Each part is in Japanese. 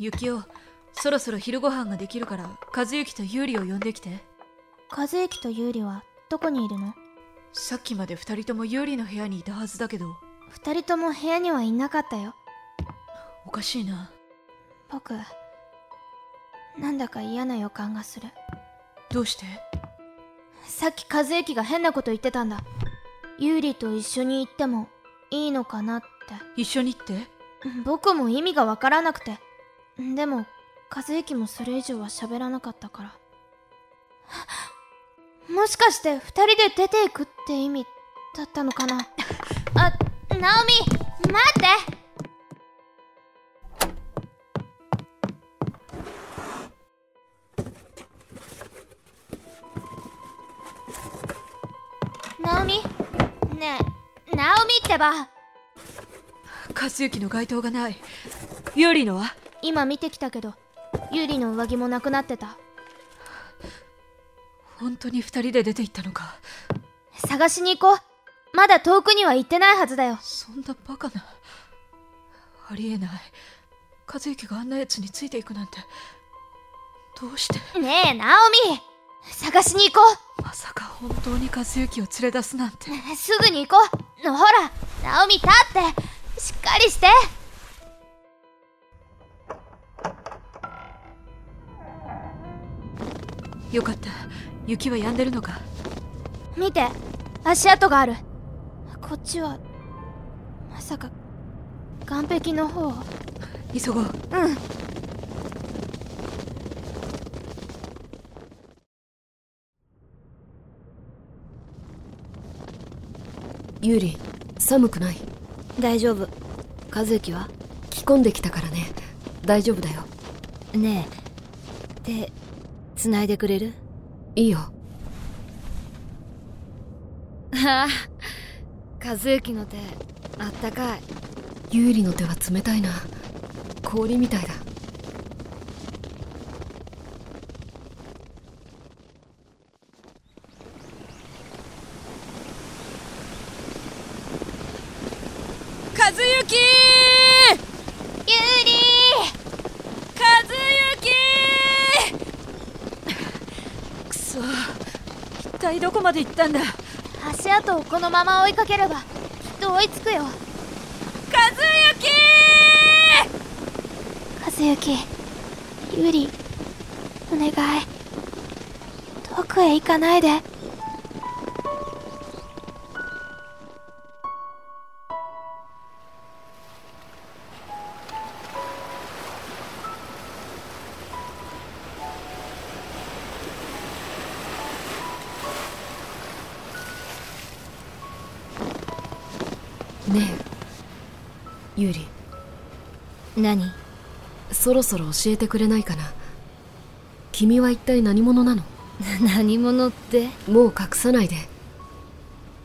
ユキオそろそろ昼ご飯ができるから和幸とユーリを呼んできて。和幸と優里はどこにいるの？さっきまで二人ともユーリの部屋にいたはずだけど。二人とも部屋にはいなかったよ。おかしいな。僕なんだか嫌な予感がする。どうして？さっき和幸が変なこと言ってたんだ。優里と一緒に行ってもいいのかなって。一緒に行って？僕も意味がわからなくてでも和幸もそれ以上は喋らなかったから。もしかして二人で出ていくって意味だったのかな？あナオミ待って！ナオミねえナオミってば。和幸の街灯がない。ユーリのは？今見てきたけどユーリの上着もなくなってた。本当に二人で出て行ったのか。探しに行こう。まだ遠くには行ってないはずだよ。そんなバカな。ありえない。和幸があんな奴についていくなんて。どうして？ねえナオミ。探しに行こまさか本当に和幸を連れ出すなんて。うすぐに行こう。ほらナオミ立って。しっかりしてよかった。雪は止んでるのか？見て。足跡がある。こっちはまさか岸壁の方急ごう。うん。ユーリ寒くない？大丈夫。和幸は？着込んできたからね。大丈夫だよ。ねえ。手繋いでくれる？いいよ。ああ和幸の手あったかい。ユーリの手は冷たいな。氷みたいだ。和幸ユーリ和幸くそ一体どこまで行ったんだ？足跡をこのまま追いかければきっと追いつくよ。和幸！和幸ユーリお願い。遠くへ行かないでねえ。ユーリ。何？そろそろ教えてくれないかな。君は一体何者なの？何者って？もう隠さないで。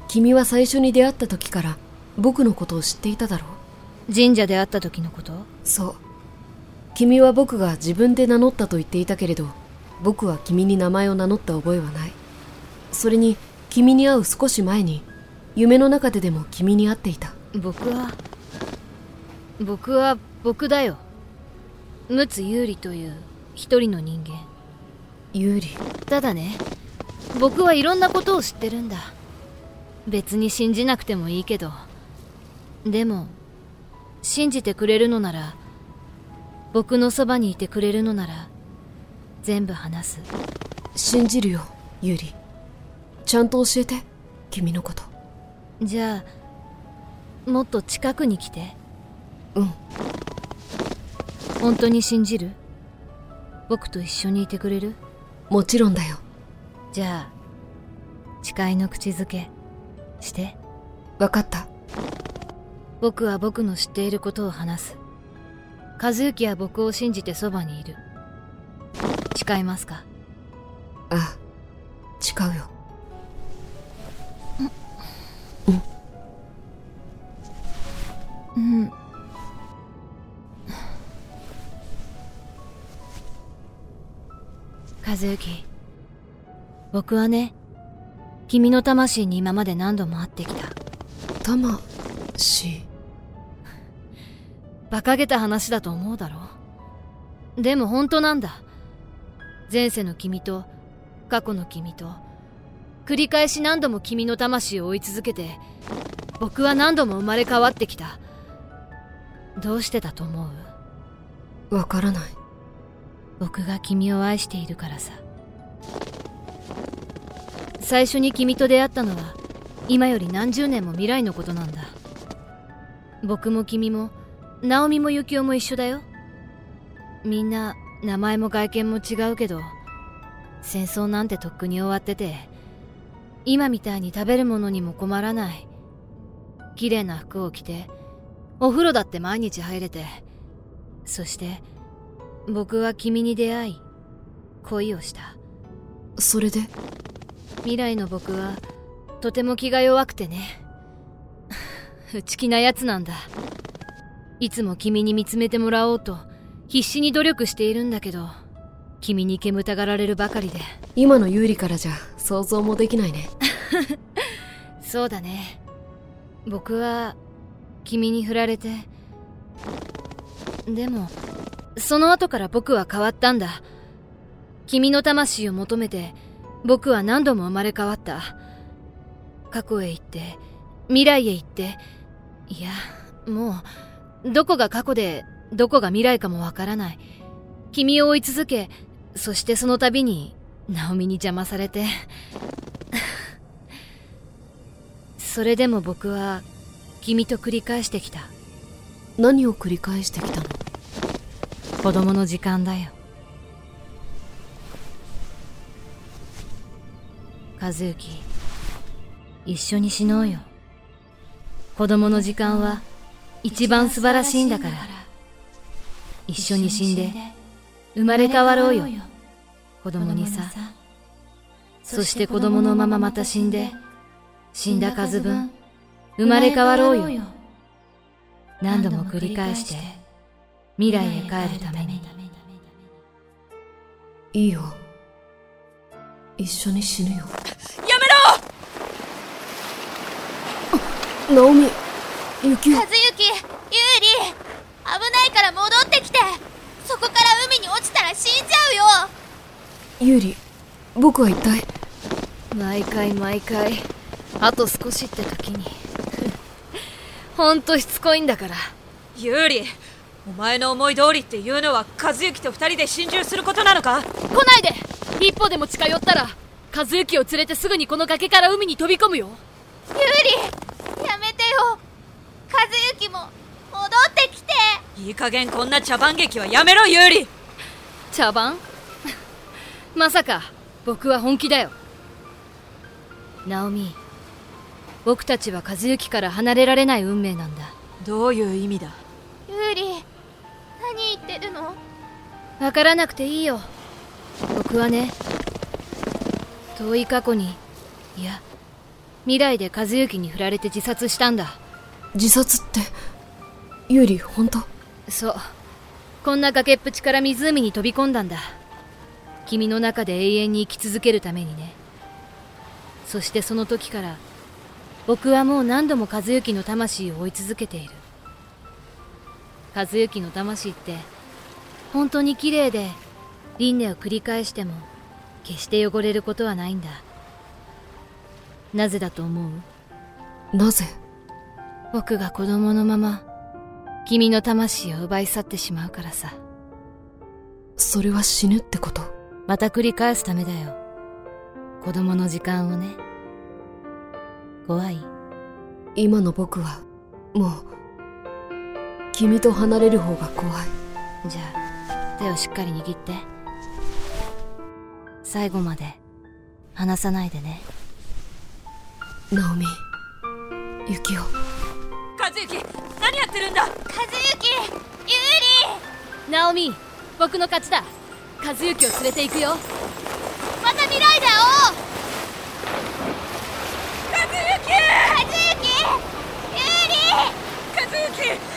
君は最初に出会った時から僕のことを知っていただろう？神社で会った時のこと？そう。君は僕が自分で名乗ったと言っていたけれど僕は君に名前を名乗った覚えはない。それに君に会う少し前に夢の中ででも君に会っていた僕は僕は僕だよ。陸奥優里という一人の人間。有利。ただね僕はいろんなことを知ってるんだ。別に信じなくてもいいけど。でも信じてくれるのなら僕のそばにいてくれるのなら全部話す。信じるよ有利。ちゃんと教えて君のこと。じゃあもっと近くに来て。うん。本当に信じる？僕と一緒にいてくれる？もちろんだよ。じゃあ誓いの口づけして。分かった。僕は僕の知っていることを話す。和幸は僕を信じてそばにいる。誓いますか？ああ誓うようん。和幸僕はね君の魂に今まで何度も会ってきた。魂？馬鹿げた話だと思うだろ？でも本当なんだ。前世の君と過去の君と繰り返し何度も君の魂を追い続けて僕は何度も生まれ変わってきたどうしてだと思う？わからない。僕が君を愛しているからさ。最初に君と出会ったのは今より何十年も未来のことなんだ。僕も君もナオミもユキオも一緒だよ。みんな名前も外見も違うけど戦争なんてとっくに終わってて今みたいに食べるものにも困らない。綺麗な服を着てお風呂だって毎日入れて。そして僕は君に出会い恋をした。それで？未来の僕はとても気が弱くてね。内気なやつなんだ。いつも君に見つめてもらおうと必死に努力しているんだけど君に煙たがられるばかりで。今の有利からじゃ想像もできないね。そうだね。僕は君に振られて。でもその後から僕は変わったんだ。君の魂を求めて僕は何度も生まれ変わった。過去へ行って未来へ行って。いやもうどこが過去でどこが未来かもわからない。君を追い続けそしてその度にナオミに邪魔されて。それでも僕は君と繰り返してきた。何を繰り返してきたの？子供の時間だよ。和幸一緒に死のうよ。子供の時間は一番素晴らしいんだから。一緒に死んで生まれ変わろうよ。子供にさそして子供のまままた死んで死んだ数分生まれ変わろうよ。何度も繰り返して未来へ帰るために。いいよ。一緒に死ぬよ。やめろ！ナオミユキ和幸ユーリ危ないから戻ってきて。そこから海に落ちたら死んじゃうよ。ユーリ僕は一体？毎回毎回あと少しって時にほんとしつこいんだから。ユーリお前の思い通りっていうのは和幸と二人で心中することなのか？来ないで。一歩でも近寄ったら和幸を連れてすぐにこの崖から海に飛び込むよ。ユーリやめてよ。和幸も戻ってきて。いい加減こんな茶番劇はやめろユーリ。茶番？まさか僕は本気だよ。ナオミ僕たちは和幸から離れられない運命なんだ。どういう意味だ？ユーリ何言ってるの？わからなくていいよ。僕はね遠い過去にいや未来で和幸に振られて自殺したんだ。自殺ってユーリ本当？そう。こんな崖っぷちから湖に飛び込んだんだ。君の中で永遠に生き続けるためにね。そしてその時から僕はもう何度も和幸の魂を追い続けている。和幸の魂って本当に綺麗で輪廻を繰り返しても決して汚れることはないんだ。なぜだと思う？なぜ？僕が子供のまま君の魂を奪い去ってしまうからさ。それは死ぬってこと？また繰り返すためだよ。子供の時間をね怖い。今の僕はもう君と離れる方が怖い。じゃあ手をしっかり握って。最後まで離さないでね。ナオミユキオ。和幸何やってるんだ？和幸ユーリ。ナオミ僕の勝ちだ。和幸を連れて行くよ。また未来だよ和幸和幸ユーリ和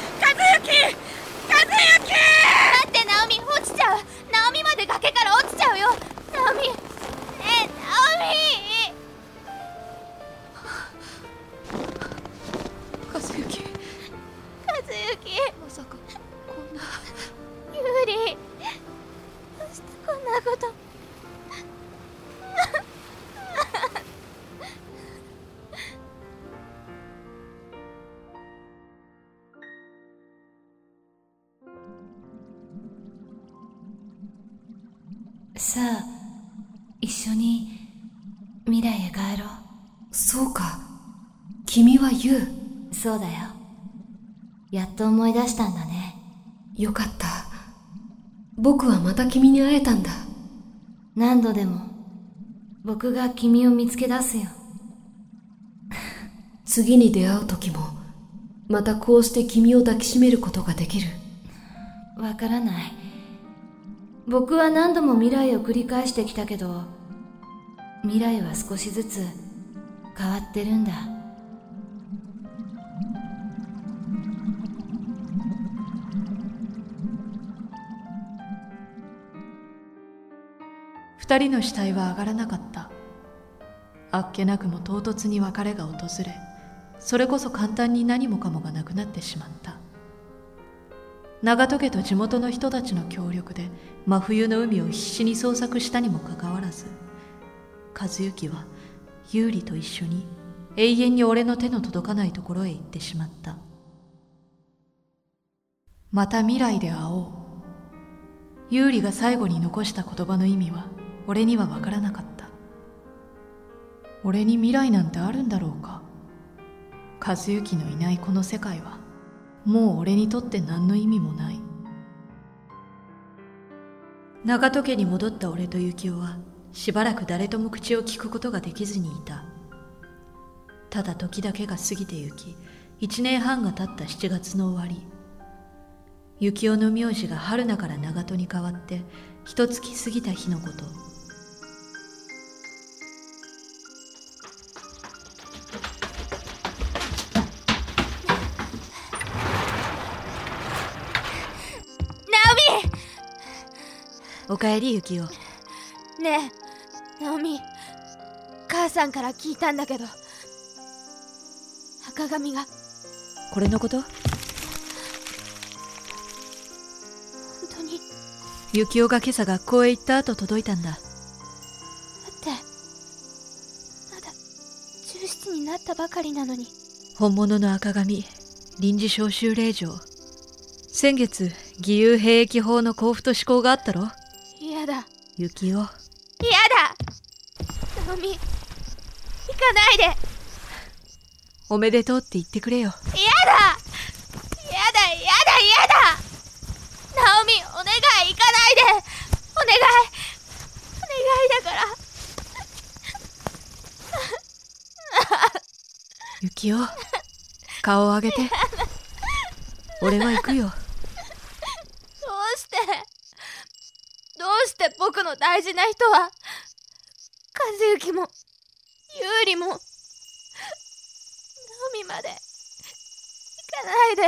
そうだよ。やっと思い出したんだね。よかった。僕はまた君に会えたんだ。何度でも。僕が君を見つけ出すよ。次に出会う時もまたこうして君を抱きしめることができる。わからない。僕は何度も未来を繰り返してきたけど未来は少しずつ変わってるんだ二人の死体は上がらなかった。あっけなくも唐突に別れが訪れそれこそ簡単に何もかもがなくなってしまった。長門家と地元の人たちの協力で真冬の海を必死に捜索したにもかかわらず和幸は優里と一緒に永遠に俺の手の届かないところへ行ってしまった。また未来で会おう。優里が最後に残した言葉の意味は俺には分からなかった。俺に未来なんてあるんだろうか。和幸のいないこの世界はもう俺にとって何の意味もない。長門家に戻った俺と幸男はしばらく誰とも口を聞くことができずにいた。ただ時だけが過ぎてゆき一年半が経った7月の終わり幸男の名字が春菜から長門に変わって一月過ぎた日のこと。おかえりゆきおねえナオミ母さんから聞いたんだけど。赤髪が。これのこと？本当に。ゆきおが今朝学校へ行った後届いたんだ。だってまだ17になったばかりなのに。本物の赤髪臨時召集令状。先月義勇兵役法の交付と施行があったろ？嫌だゆきお嫌だ。ナオミ行かないで。おめでとうって言ってくれよ。嫌だ。嫌だ嫌だ嫌だ。ナオミお願い行かないで。お願い。お願いだから。ゆきお顔を上げて。俺は行くよどうしてどうして僕の大事な人は和幸も優里もナオミまで行かないで。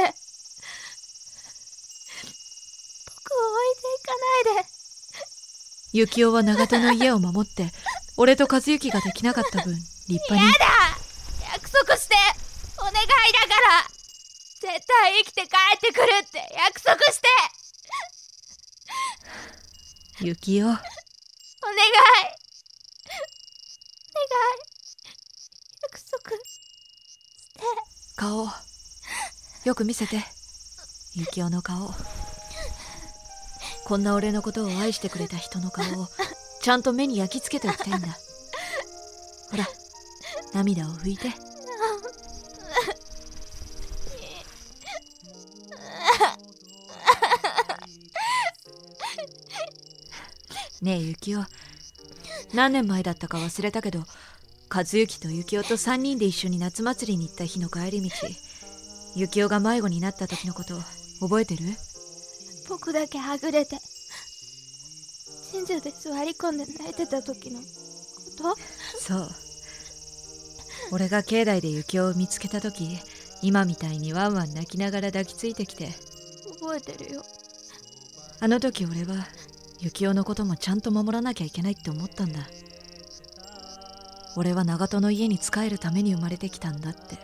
僕を置いていかないで。ゆきおは長門の家を守って俺と和幸ができなかった分立派に。やだ！約束してお願いだから。絶対生きて帰ってくるって約束して。ゆきおお願いお願い約束して顔。よく見せて。ゆきおの顔。こんな俺のことを愛してくれた人の顔をちゃんと目に焼き付けておきたいんだ。ほら涙を拭いて。ねえゆきお何年前だったか忘れたけど和幸と幸男と3人で一緒に夏祭りに行った日の帰り道。幸男が迷子になった時のこと覚えてる？僕だけはぐれて神社で座り込んで泣いてた時のこと？そう。俺が境内で幸男を見つけた時今みたいにワンワン泣きながら抱きついてきて。覚えてるよ。あの時俺は幸男のこともちゃんと守らなきゃいけないって思ったんだ俺は長門の家に仕えるために生まれてきたんだって。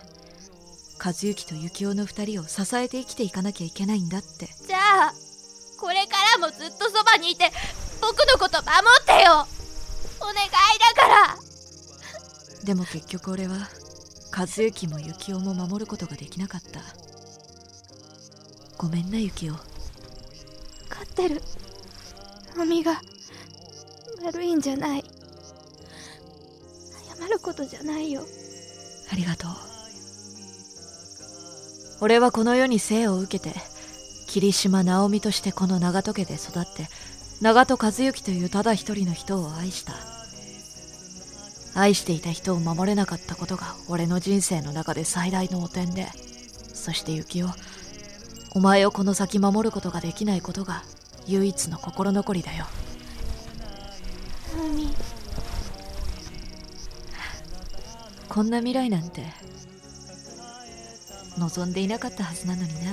和幸と幸男の二人を支えて生きていかなきゃいけないんだって。じゃあこれからもずっとそばにいて僕のこと守ってよ。お願いだから。でも結局俺は和幸も幸男も守ることができなかった。ごめんな幸男。分かってる。ナオミが悪いんじゃない謝ることじゃないよ。ありがとう。俺はこの世に生を受けて霧島直美としてこの長門家で育って長門和幸というただ一人の人を愛した。愛していた人を守れなかったことが俺の人生の中で最大の汚点でそして幸男お前をこの先守ることができないことが唯一の心残りだよ。こんな未来なんて望んでいなかったはずなのにな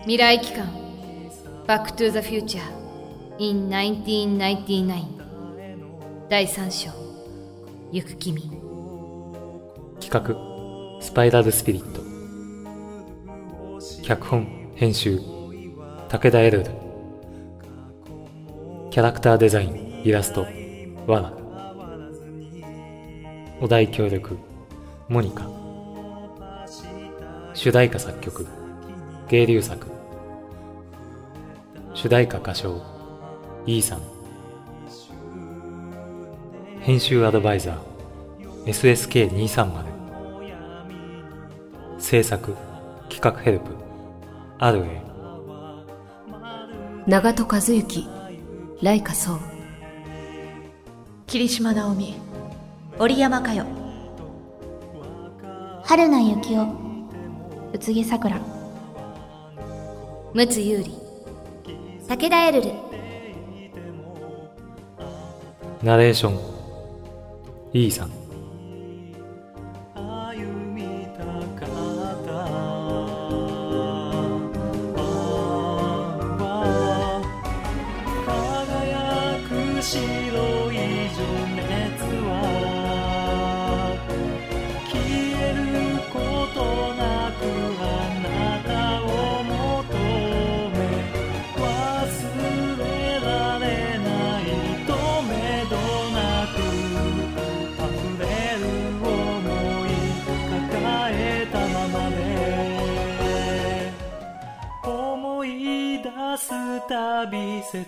未来機関バックトゥザフューチャー in 1999第3章行く君。画。スパイラルスピリット。脚本編集。武田エルルキャラクターデザインイラスト。ワナお題協力モニカ。主題歌作曲芸流作。主題歌歌唱 E さん。編集アドバイザー SSK230 制作企画ヘルプアルエ長戸和幸来花荘霧島直美織山佳代。春名幸男宇津木さくら。陸奥優里。武田エルル。ナレーション E さん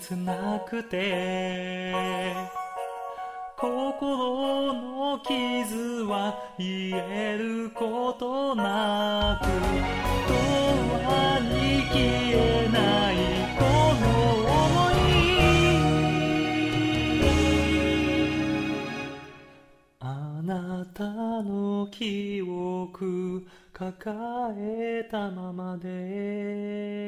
切なくて心の傷は癒えることなく永遠に消えないこの想い。あなたの記憶抱えたままで。